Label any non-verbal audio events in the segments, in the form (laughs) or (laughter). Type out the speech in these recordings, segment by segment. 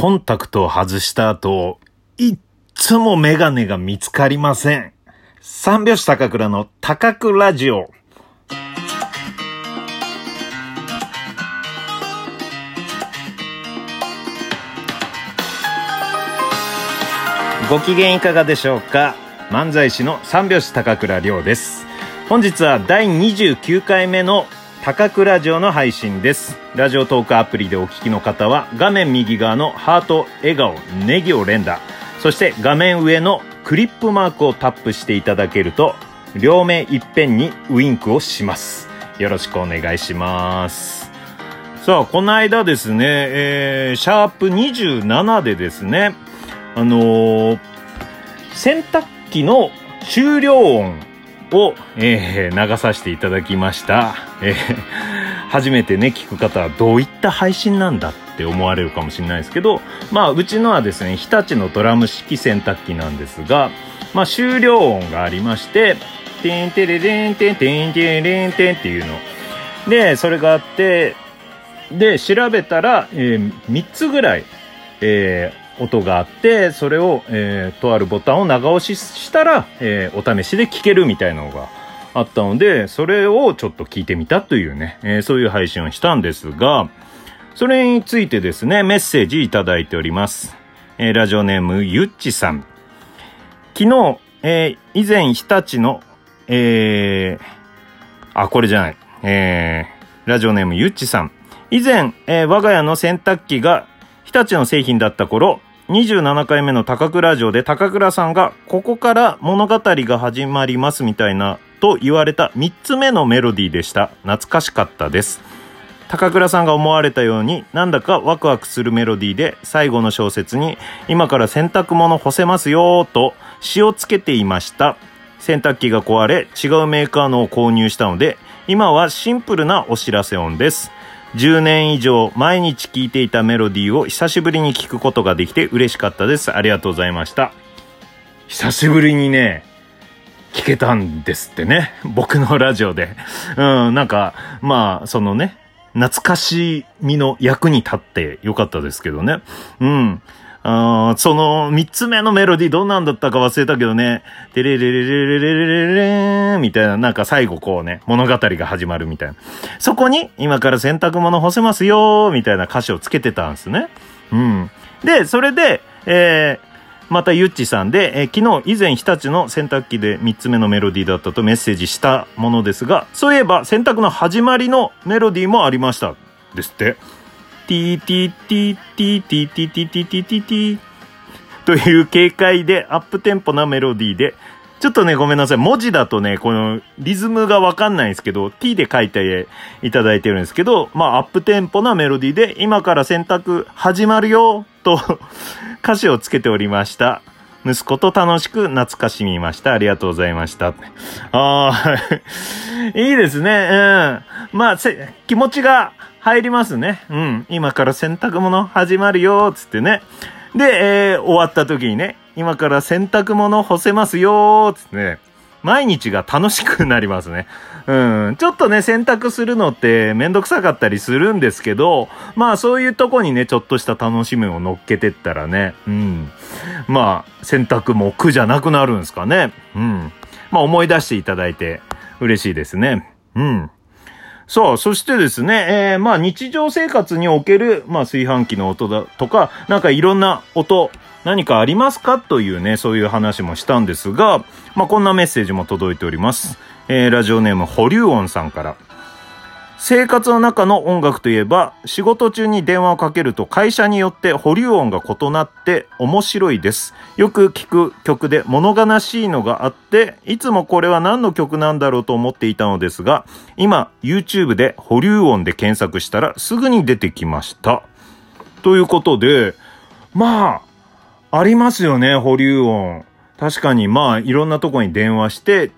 コンタクトを外した後、いっつもメガネが見つかりません。三拍子高倉の高倉ラジオ。ご機嫌いかがでしょうか？漫才師の三拍子高倉涼です。本日は第29回目の高倉城の配信です。ラジオトークアプリでお聞きの方は画面右側のハート、笑顔、ネギを連打、そして画面上のクリップマークをタップしていただけると両目いっぺんにウインクをします。よろしくお願いします。さあ、この間ですね、えー、シャープ27でですね、あのー洗濯機の終了音を、えー流させていただきました。えー初めてね、聞く方はどういった配信なんだって思われるかもしれないですけど、まあ、うちのはですね、日立のドラム式洗濯機なんですが、まあ、終了音がありまして、てんてれれんてんてんてんれんてんっていうの。で、それがあって、で、調べたら、え3つぐらい、えー音があって、それを、えーとあるボタンを長押ししたら、えーお試しで聞けるみたいなのがあったので、それをちょっと聞いてみたというね、えーそういう配信をしたんですが、それについてですね、メッセージいただいております。えーラジオネームゆっちさん。昨日、えー以前日立の、えーあ、これじゃない。えーラジオネームゆっちさん。以前、えー我が家の洗濯機が日立の製品だった頃、27回目の高倉城で高倉さんが、ここから物語が始まりますみたいな、と言われた3つ目のメロディーでした。懐かしかったです。高倉さんが思われたように、なんだかワクワクするメロディーで、最後の小説に、今から洗濯物干せますよと、詩をつけていました。洗濯機が壊れ、違うメーカーのを購入したので、今はシンプルなお知らせ音です。10年以上毎日聴いていたメロディーを久しぶりに聴くことができて嬉しかったです。ありがとうございました。久しぶりにね、聞けたんですってね。(laughs) 僕のラジオで。うん、なんか、まあ、そのね、懐かしみの役に立ってよかったですけどね。うん。あその三つ目のメロディーどんなんだったか忘れたけどね、テレレレレレレレレレーンみたいな、なんか最後こうね、物語が始まるみたいな。そこに、今から洗濯物干せますよーみたいな歌詞をつけてたんですね。うん。で、それで、えー、またゆっちさんで、えー昨日以前日立の洗濯機で3つ目のメロディーだったとメッセージしたものですが、そういえば洗濯の始まりのメロディーもありました。ですって。ティーティーティーティティティティティティティティという軽快でアップテンポなメロディーで、ちょっとね、ごめんなさい。文字だとね、このリズムがわかんないんですけど、t で書いていただいてるんですけど、まあ、アップテンポなメロディーで、今から洗濯始まるよ、と (laughs) 歌詞をつけておりました。息子と楽しく懐かしみました。ありがとうございました。ああ、(laughs) いいですね。うん。まあ、せ気持ちが入りますね。うん。今から洗濯物始まるよ、つってね。で、えー終わった時にね、今から洗濯物干せますよ、つってね。毎日が楽しくなりますね。うん。ちょっとね、洗濯するのってめんどくさかったりするんですけど、まあそういうとこにね、ちょっとした楽しみを乗っけてったらね、うん。まあ、洗濯も苦じゃなくなるんですかね。うん。まあ思い出していただいて嬉しいですね。うん。さあ、そしてですね、えーまあ日常生活における、まあ炊飯器の音だとか、なんかいろんな音、何かありますか？というね、そういう話もしたんですが、まあこんなメッセージも届いております。えーラジオネーム、保留音さんから。生活の中の音楽といえば、仕事中に電話をかけると会社によって保留音が異なって面白いです。よく聞く曲で物悲しいのがあって、いつもこれは何の曲なんだろうと思っていたのですが、今 YouTube で保留音で検索したらすぐに出てきました。ということで、まあ、ありますよね、保留音。確かにまあ、いろんなとこに電話して、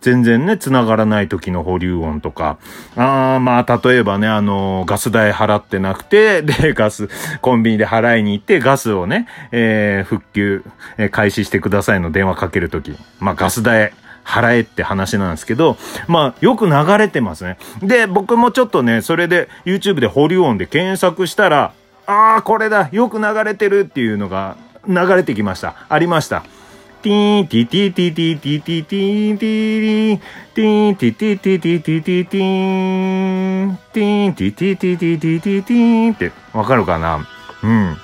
全然ね、繋がらない時の保留音とか。ああ、まあ、例えばね、あの、ガス代払ってなくて、で、ガス、コンビニで払いに行って、ガスをね、えー復旧、えー開始してくださいの電話かけるとき。まあ、ガス代、払えって話なんですけど、まあ、よく流れてますね。で、僕もちょっとね、それで YouTube で保留音で検索したら、ああ、これだよく流れてるっていうのが流れてきました。ありました。ティーン、ティティティティティティーティーティティティティティティティティティティティティティティティティティってわかるかなうん。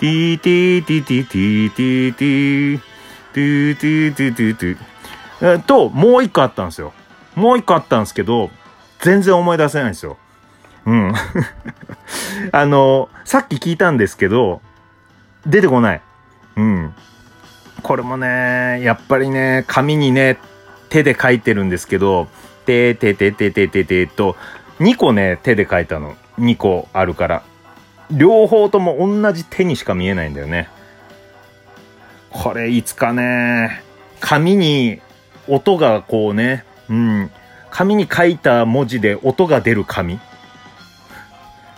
ティーティティティティティーティーティーティーティーティーティえっと、もう一個あったんですよ。もう一個あったんですけど、全然思い出せないんですよ。うん。あの、さっき聞いたんですけど、出てこない。うん。これもね、やっぱりね、紙にね、手で書いてるんですけど、てててててててと、2個ね、手で書いたの。2個あるから。両方とも同じ手にしか見えないんだよね。これいつかね、紙に音がこうね、うん、紙に書いた文字で音が出る紙。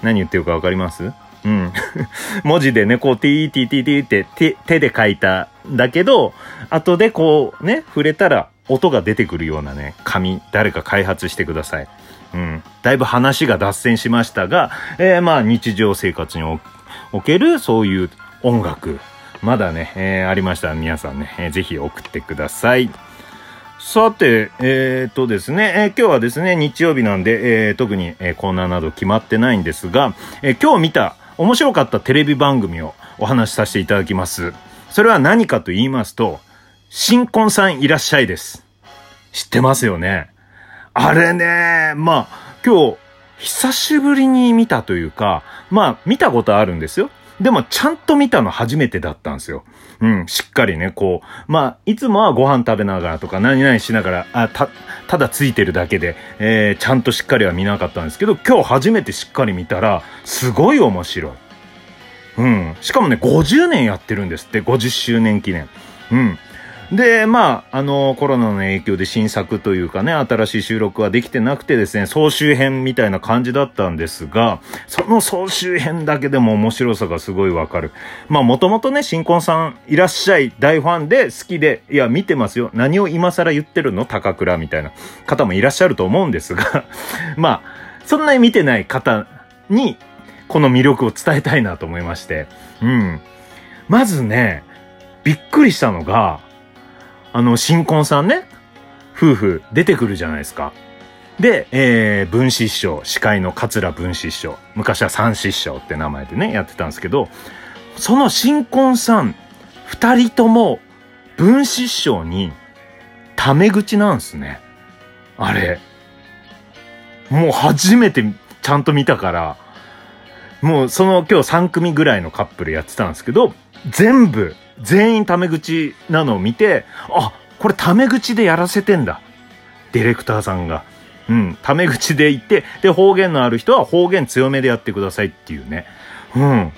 何言ってるかわかります？うん。(laughs) 文字でね、こう、ティーティーティーティーって手手で書いたんだけど、後でこうね、触れたら音が出てくるようなね、紙、誰か開発してください。うん。だいぶ話が脱線しましたが、えー、まあ日常生活におけるそういう音楽、まだね、えー、ありましたら皆さんね、えー、ぜひ送ってください。さて、えー、っとですね、えー、今日はですね、日曜日なんで、えー、特に、えコーナーなど決まってないんですが、え今日見た面白かったテレビ番組をお話しさせていただきます。それは何かと言いますと、新婚さんいらっしゃいです。知ってますよね？あれね、まあ、今日、久しぶりに見たというか、まあ、見たことあるんですよ。でも、ちゃんと見たの初めてだったんですよ。うん、しっかりね、こう、まあ、いつもはご飯食べながらとか何々しながら、あ、た、ただついてるだけで、えー、ちゃんとしっかりは見なかったんですけど、今日初めてしっかり見たら、すごい面白い。うん。しかもね、50年やってるんですって、50周年記念。うん。で、まあ、あの、コロナの影響で新作というかね、新しい収録はできてなくてですね、総集編みたいな感じだったんですが、その総集編だけでも面白さがすごいわかる。まあ、もともとね、新婚さんいらっしゃい、大ファンで好きで、いや、見てますよ。何を今更言ってるの？高倉みたいな方もいらっしゃると思うんですが、(laughs) まあ、そんなに見てない方に、この魅力を伝えたいなと思いまして、うん。まずね、びっくりしたのが、あの、新婚さんね、夫婦出てくるじゃないですか。で、えー、分子師匠、司会の桂分子師匠。昔は三子師匠って名前でね、やってたんですけど、その新婚さん、二人とも、分子師匠に、タメ口なんですね。あれ。もう初めてちゃんと見たから、もうその今日3組ぐらいのカップルやってたんですけど、全部全員タメ口なのを見て、あ、これタメ口でやらせてんだ。ディレクターさんが。うん、タメ口で言って、で、方言のある人は方言強めでやってくださいっていうね。うん。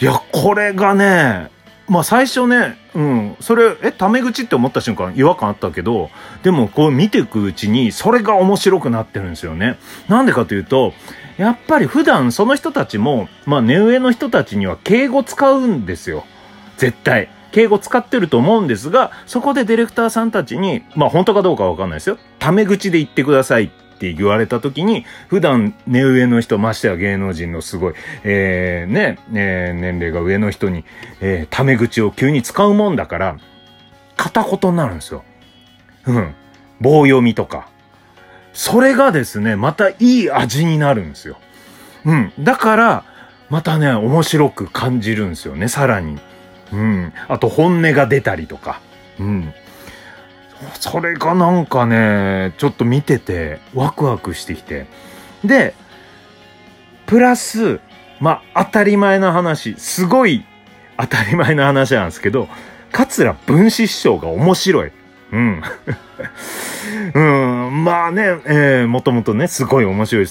いや、これがね、まあ最初ね、うん、それ、え、タメ口って思った瞬間違和感あったけど、でもこう見ていくうちに、それが面白くなってるんですよね。なんでかというと、やっぱり普段その人たちも、まあ目上の人たちには敬語使うんですよ。絶対。敬語使ってると思うんですが、そこでディレクターさんたちに、まあ本当かどうかわかんないですよ。タメ口で言ってくださいって言われた時に、普段目上の人、ましては芸能人のすごい、えー、ね、えー、年齢が上の人に、えー、タメ口を急に使うもんだから、片言になるんですよ。うん。棒読みとか。それがですね、またいい味になるんですよ。うん。だから、またね、面白く感じるんですよね、さらに。うん。あと本音が出たりとか。うん。それがなんかね、ちょっと見ててワクワクしてきて。で、プラス、まあ、当たり前の話、すごい当たり前の話なんですけど、桂文枝師匠が面白い。うん。(laughs) うん、まあね、えー、もともとね、すごい面白い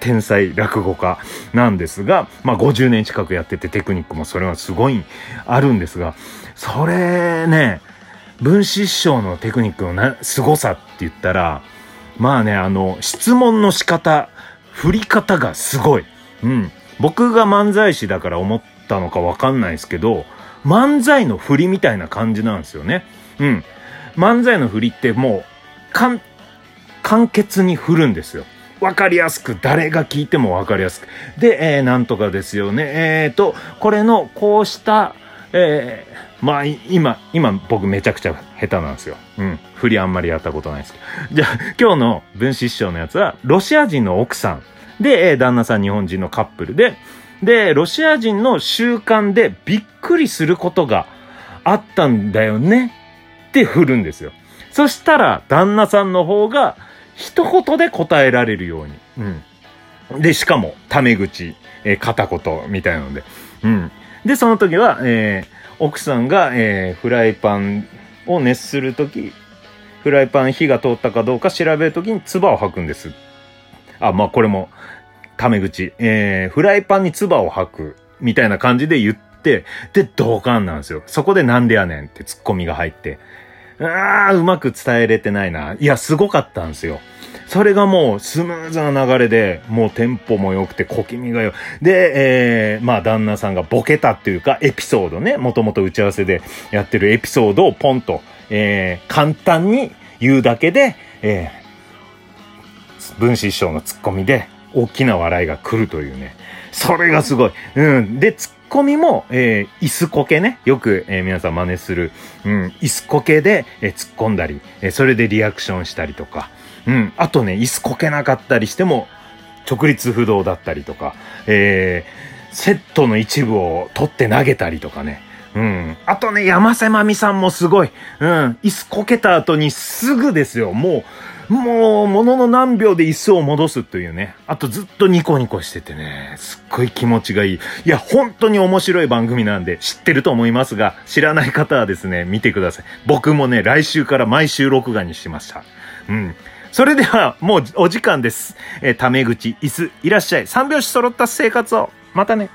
天才落語家なんですが、まあ50年近くやっててテクニックもそれはすごいあるんですが、それね、分子師匠のテクニックのな、凄さって言ったら、まあね、あの、質問の仕方、振り方がすごい。うん。僕が漫才師だから思ったのかわかんないですけど、漫才の振りみたいな感じなんですよね。うん。漫才の振りってもう、簡、簡潔に振るんですよ。わかりやすく、誰が聞いてもわかりやすく。で、えー、なんとかですよね。えーと、これの、こうした、えー、まあ、今、今僕めちゃくちゃ下手なんですよ。うん。振りあんまりやったことないですけど。じゃあ、今日の分子師匠のやつは、ロシア人の奥さん。で、えー、旦那さん日本人のカップルで、で、ロシア人の習慣でびっくりすることがあったんだよねって振るんですよ。そしたら、旦那さんの方が一言で答えられるように。うん。で、しかも、タメ口、えー、片言みたいなので。うん。で、その時は、えー、奥さんが、えー、フライパンを熱する時、フライパン火が通ったかどうか調べるときに唾を吐くんです。あ、まあこれも、タメ口。えー、フライパンに唾を吐く。みたいな感じで言って、で、同感なんですよ。そこでなんでやねんってツッコミが入って。ああ、うまく伝えれてないな。いや、すごかったんですよ。それがもうスムーズな流れで、もうテンポも良くて小気味がよ。で、えー、まあ旦那さんがボケたっていうか、エピソードね、もともと打ち合わせでやってるエピソードをポンと、えー、簡単に言うだけで、えー、分子師匠のツッコミで、大きな笑いが来るというね。それがすごい。うん。で、ツッコミも、えー、椅子こけね。よく、えー、皆さん真似する。うん。椅子こけで、えー、突っ込んだり、えー、それでリアクションしたりとか。うん。あとね、椅子こけなかったりしても、直立不動だったりとか、えー、セットの一部を取って投げたりとかね。うん。あとね、山瀬まみさんもすごい。うん。椅子こけた後にすぐですよ。もう、もう、ものの何秒で椅子を戻すというね。あとずっとニコニコしててね、すっごい気持ちがいい。いや、本当に面白い番組なんで知ってると思いますが、知らない方はですね、見てください。僕もね、来週から毎週録画にしました。うん。それでは、もうお時間です。えー、タメ口、椅子、いらっしゃい。三拍子揃った生活を。またね。